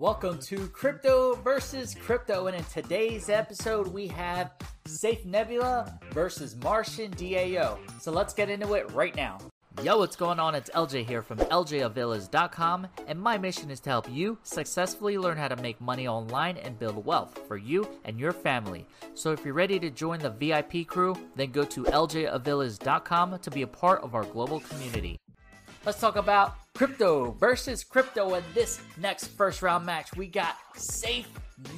Welcome to Crypto versus Crypto, and in today's episode, we have Safe Nebula versus Martian DAO. So let's get into it right now. Yo, what's going on? It's LJ here from LJAvillas.com, and my mission is to help you successfully learn how to make money online and build wealth for you and your family. So if you're ready to join the VIP crew, then go to LJAvillas.com to be a part of our global community. Let's talk about crypto versus crypto in this next first round match. We got Safe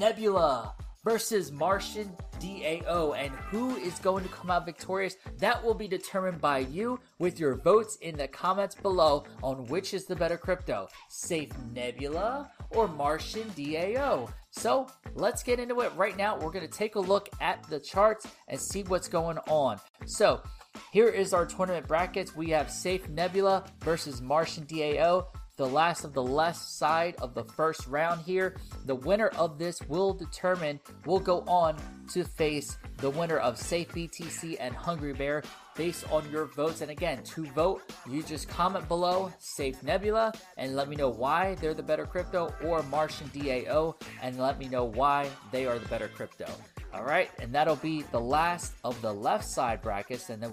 Nebula versus Martian DAO. And who is going to come out victorious? That will be determined by you with your votes in the comments below on which is the better crypto Safe Nebula or Martian DAO. So let's get into it right now. We're going to take a look at the charts and see what's going on. So, here is our tournament brackets. We have Safe Nebula versus Martian DAO, the last of the left side of the first round here. The winner of this will determine, will go on to face the winner of Safe BTC and Hungry Bear based on your votes. And again, to vote, you just comment below Safe Nebula and let me know why they're the better crypto or Martian DAO and let me know why they are the better crypto. All right, and that'll be the last of the left side brackets. And then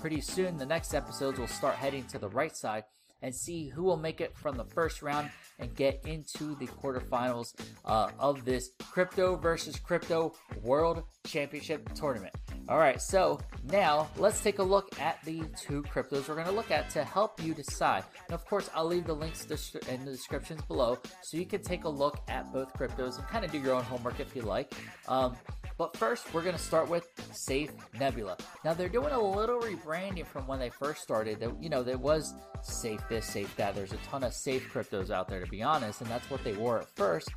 pretty soon, the next episodes will start heading to the right side and see who will make it from the first round and get into the quarterfinals uh, of this crypto versus crypto world championship tournament. All right, so now let's take a look at the two cryptos we're going to look at to help you decide. And of course, I'll leave the links in the descriptions below so you can take a look at both cryptos and kind of do your own homework if you like. Um, but first, we're going to start with Safe Nebula. Now, they're doing a little rebranding from when they first started. There, you know, there was Safe this, Safe that. There's a ton of safe cryptos out there, to be honest, and that's what they were at first.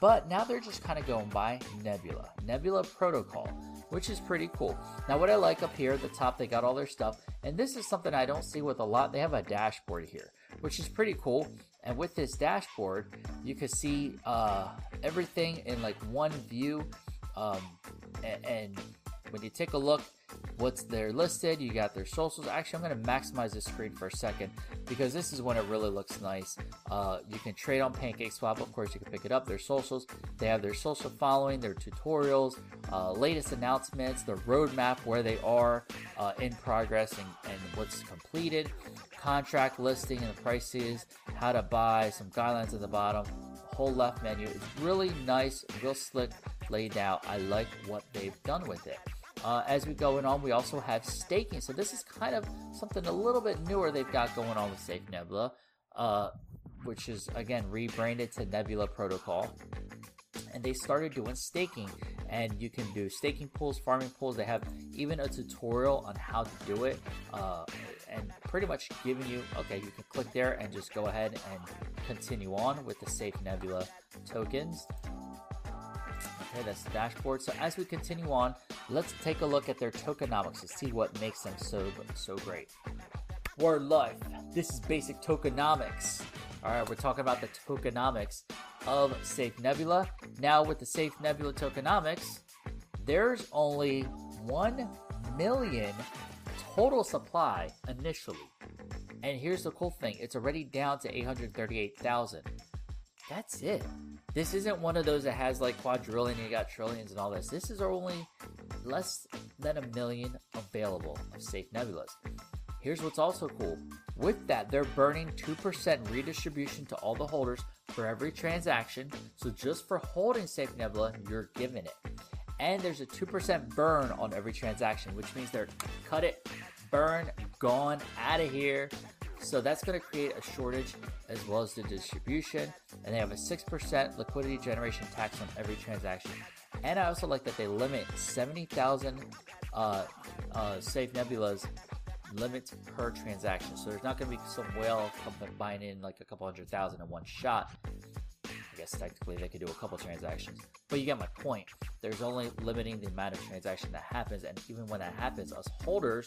But now they're just kind of going by Nebula, Nebula Protocol, which is pretty cool. Now, what I like up here at the top, they got all their stuff, and this is something I don't see with a lot. They have a dashboard here, which is pretty cool. And with this dashboard, you can see uh, everything in like one view. Um, and, and when you take a look, what's there listed, you got their socials. Actually, I'm going to maximize this screen for a second because this is when it really looks nice. Uh, you can trade on PancakeSwap. Of course, you can pick it up. Their socials. They have their social following, their tutorials, uh, latest announcements, the roadmap where they are uh, in progress and, and what's completed, contract listing and the prices, how to buy, some guidelines at the bottom whole left menu. It's really nice, real slick laid out. I like what they've done with it. Uh, as we going on, we also have staking. So this is kind of something a little bit newer they've got going on with Safe Nebula, uh, which is again rebranded to Nebula Protocol. And they started doing staking, and you can do staking pools, farming pools. They have even a tutorial on how to do it, uh, and pretty much giving you okay, you can click there and just go ahead and continue on with the Safe Nebula tokens. Okay, that's the dashboard. So as we continue on, let's take a look at their tokenomics to see what makes them so so great. Word life. This is basic tokenomics. All right, we're talking about the tokenomics of Safe Nebula. Now with the Safe Nebula tokenomics, there's only 1 million total supply initially. And here's the cool thing, it's already down to 838,000. That's it. This isn't one of those that has like quadrillion, you got trillions and all this. This is only less than a million available of safe nebulas. Here's what's also cool. With that, they're burning 2% redistribution to all the holders for every transaction. So just for holding Safe Nebula, you're given it. And there's a 2% burn on every transaction, which means they're cut it, burn, gone, out of here. So that's going to create a shortage as well as the distribution. And they have a 6% liquidity generation tax on every transaction. And I also like that they limit 70,000 uh, uh, safe nebulas limits per transaction. So there's not going to be some whale buying in like a couple hundred thousand in one shot. I guess technically they could do a couple transactions. But you get my point. There's only limiting the amount of transaction that happens. And even when that happens, us holders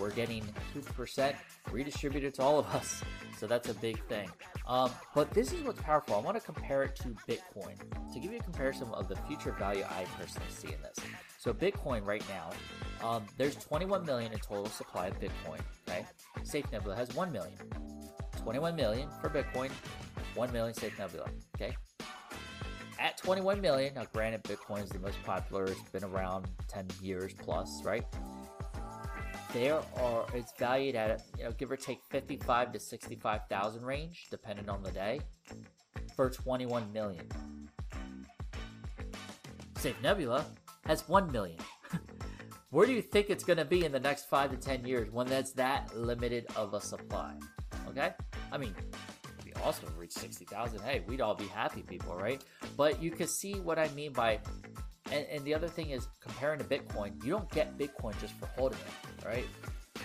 we're getting 2% redistributed to all of us. So that's a big thing. Um, but this is what's powerful. I want to compare it to Bitcoin to give you a comparison of the future value I personally see in this. So Bitcoin right now, um, there's 21 million in total supply of Bitcoin. Okay, Safe Nebula has 1 million. 21 million for Bitcoin, 1 million Safe Nebula. Okay, At 21 million. Now, granted, Bitcoin is the most popular. It's been around 10 years plus, right? There are it's valued at you know give or take 55 to 65,000 range, depending on the day, for 21 million. Safe Nebula has 1 million. Where do you think it's going to be in the next 5 to 10 years when that's that limited of a supply? Okay? I mean, we also reach 60,000. Hey, we'd all be happy people, right? But you can see what I mean by and, and the other thing is comparing to Bitcoin, you don't get Bitcoin just for holding it, right?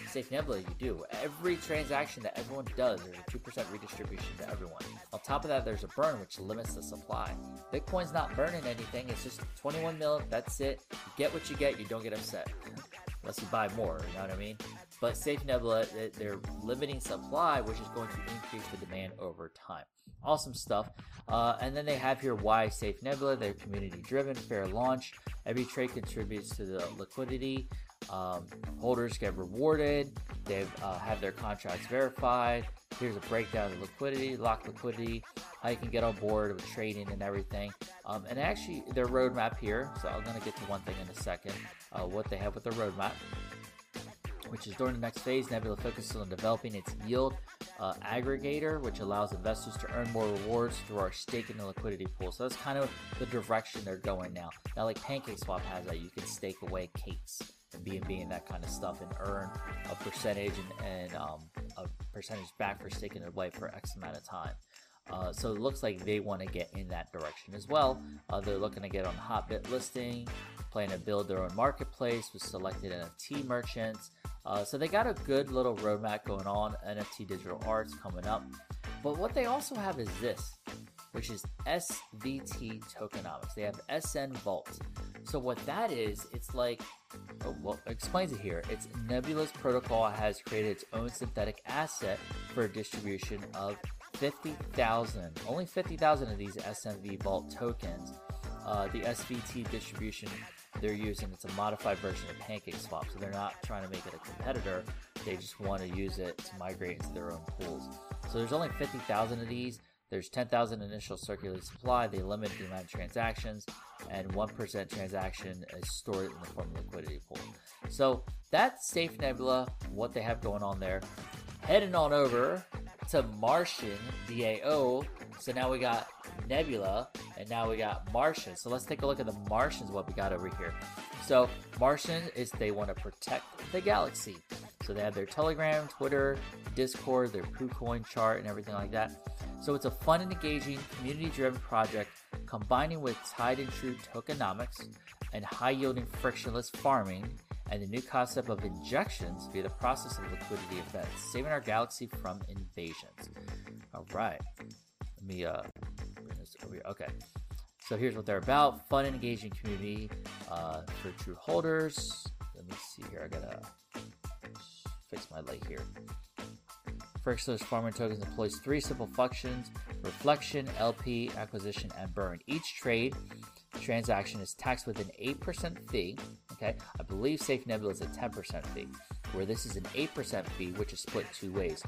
Safe Nebula, you do. Every transaction that everyone does, there's a 2% redistribution to everyone. On top of that, there's a burn, which limits the supply. Bitcoin's not burning anything, it's just 21 mil, that's it. You get what you get, you don't get upset. Unless you buy more, you know what I mean? But Safe Nebula, they're limiting supply, which is going to increase the demand over time. Awesome stuff. Uh, and then they have here why Safe Nebula. They're community driven, fair launch. Every trade contributes to the liquidity. Um, holders get rewarded. They uh, have their contracts verified. Here's a breakdown of liquidity, lock liquidity, how you can get on board with trading and everything. Um, and actually, their roadmap here. So I'm going to get to one thing in a second. Uh, what they have with their roadmap which is during the next phase, Nebula focuses on developing its yield uh, aggregator, which allows investors to earn more rewards through our stake in the liquidity pool. So that's kind of the direction they're going now. Now, like PancakeSwap has that, you can stake away cakes and BNB and that kind of stuff and earn a percentage and, and um, a percentage back for staking it away for X amount of time. Uh, so it looks like they want to get in that direction as well. Uh, they're looking to get on Hotbit listing, plan to build their own marketplace with selected NFT merchants. Uh, so they got a good little roadmap going on, NFT digital arts coming up. But what they also have is this, which is SVT tokenomics. They have SN Vault. So what that is, it's like, oh, well, explains it here. It's Nebula's protocol has created its own synthetic asset for a distribution of 50,000, only 50,000 of these SNV Vault tokens. Uh, the SVT distribution they're using it's a modified version of PancakeSwap, so they're not trying to make it a competitor. They just want to use it to migrate into their own pools. So there's only 50,000 of these. There's 10,000 initial circulating supply. They limit the amount of transactions, and 1% transaction is stored in the form of liquidity pool. So that's Safe Nebula, what they have going on there. Heading on over to Martian DAO. So now we got Nebula, and now we got Martian. So let's take a look at the Martians, what we got over here. So Martian is they want to protect the galaxy. So they have their Telegram, Twitter, Discord, their PooCoin chart, and everything like that. So it's a fun and engaging, community-driven project combining with tied and true tokenomics and high-yielding frictionless farming and the new concept of injections via the process of liquidity events, saving our galaxy from invasions. All right, let me uh, here. Okay, so here's what they're about: fun and engaging community uh, for true holders. Let me see here. I gotta fix my light here. Frictionless farming tokens employs three simple functions: reflection, LP, acquisition, and burn. Each trade transaction is taxed with an 8% fee Okay, I believe Safe Nebula is a 10% fee, where this is an 8% fee, which is split two ways.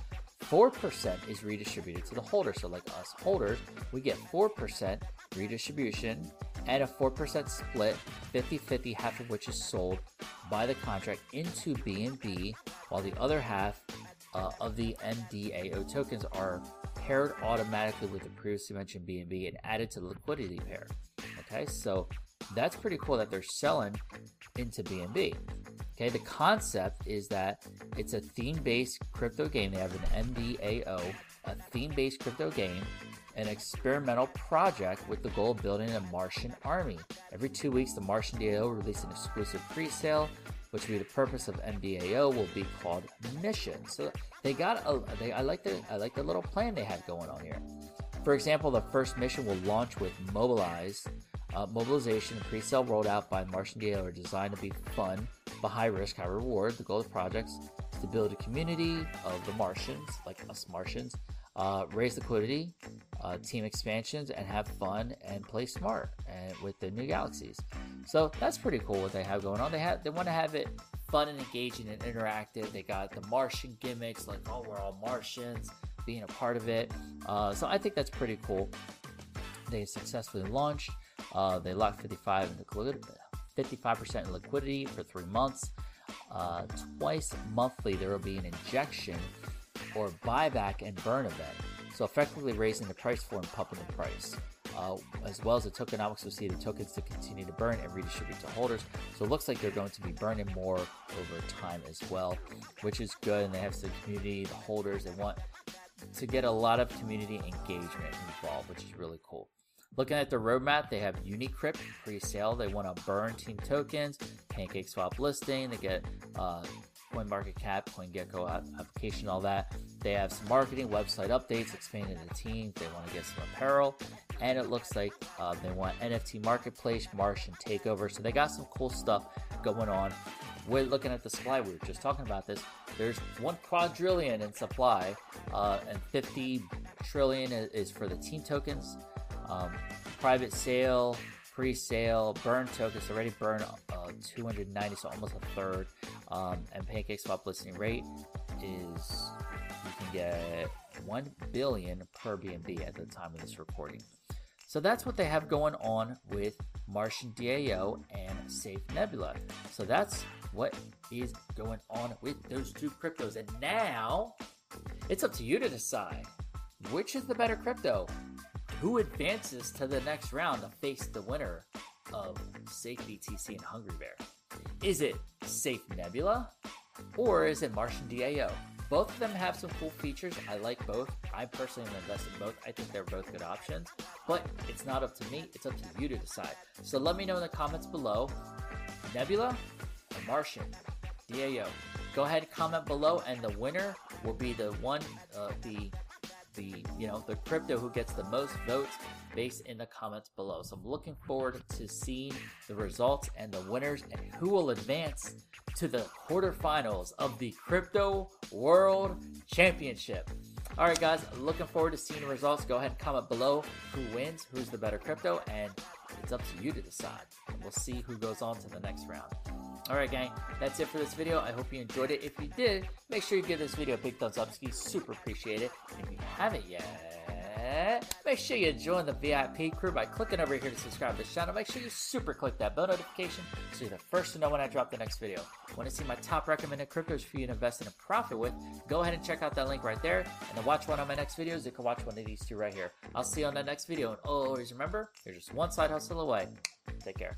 4% is redistributed to the holder. So, like us holders, we get 4% redistribution and a 4% split, 50 50, half of which is sold by the contract into BNB, while the other half uh, of the MDAO tokens are paired automatically with the previously mentioned BNB and added to the liquidity pair. Okay, so that's pretty cool that they're selling into BNB. Okay, the concept is that it's a theme based crypto game. They have an MDAO, a theme based crypto game, an experimental project with the goal of building a Martian army. Every two weeks, the Martian DAO releases an exclusive pre sale, which will be the purpose of MDAO will be called Mission. So they got a, they, I like the I like the little plan they have going on here. For example, the first mission will launch with Mobilize, uh, mobilization pre-sale rolled out by Martian DAO are designed to be fun, but high risk, high reward. The goal of the projects is to build a community of the Martians, like us Martians, uh, raise liquidity, uh, team expansions, and have fun and play smart and with the new galaxies. So that's pretty cool what they have going on. They have they want to have it fun and engaging and interactive. They got the Martian gimmicks, like oh we're all Martians, being a part of it. Uh, so I think that's pretty cool. They successfully launched. Uh, they locked 55 in liquidity, 55% in liquidity for three months. Uh, twice monthly, there will be an injection or buyback and burn event. So effectively raising the price for and pumping the price. Uh, as well as the tokenomics associated tokens to continue to burn and redistribute to holders. So it looks like they're going to be burning more over time as well, which is good. And they have the community, the holders, they want to get a lot of community engagement involved, which is really cool. Looking at the roadmap, they have Unicrypt pre-sale. They want to burn team tokens, Pancake Swap listing. They get uh, CoinMarketCap, CoinGecko application, all that. They have some marketing, website updates, expanding the team. They want to get some apparel, and it looks like uh, they want NFT marketplace, Martian takeover. So they got some cool stuff going on. We're looking at the supply. We were just talking about this. There's one quadrillion in supply, uh, and 50 trillion is for the team tokens. Um, private sale, pre-sale, burn tokens already burned uh, 290, so almost a third. Um, and PancakeSwap listing rate is you can get 1 billion per BNB at the time of this recording. So that's what they have going on with Martian DAO and Safe Nebula. So that's what is going on with those two cryptos. And now it's up to you to decide which is the better crypto who advances to the next round to face the winner of Safe BTC and Hungry Bear? Is it Safe Nebula or is it Martian DAO? Both of them have some cool features. I like both. I personally am invested in both. I think they're both good options, but it's not up to me. It's up to you to decide. So let me know in the comments below Nebula or Martian DAO. Go ahead comment below, and the winner will be the one, uh, the the you know the crypto who gets the most votes based in the comments below. So I'm looking forward to seeing the results and the winners and who will advance to the quarterfinals of the Crypto World Championship. All right, guys, looking forward to seeing the results. Go ahead and comment below who wins, who's the better crypto, and it's up to you to decide. And We'll see who goes on to the next round. Alright gang, that's it for this video. I hope you enjoyed it. If you did, make sure you give this video a big thumbs up. Ski super appreciate it. And if you haven't yet, make sure you join the VIP crew by clicking over here to subscribe to the channel. Make sure you super click that bell notification so you're the first to know when I drop the next video. Want to see my top recommended cryptos for you to invest in and profit with? Go ahead and check out that link right there. And to watch one of my next videos, you can watch one of these two right here. I'll see you on the next video. And always remember, you're just one side hustle away. Take care.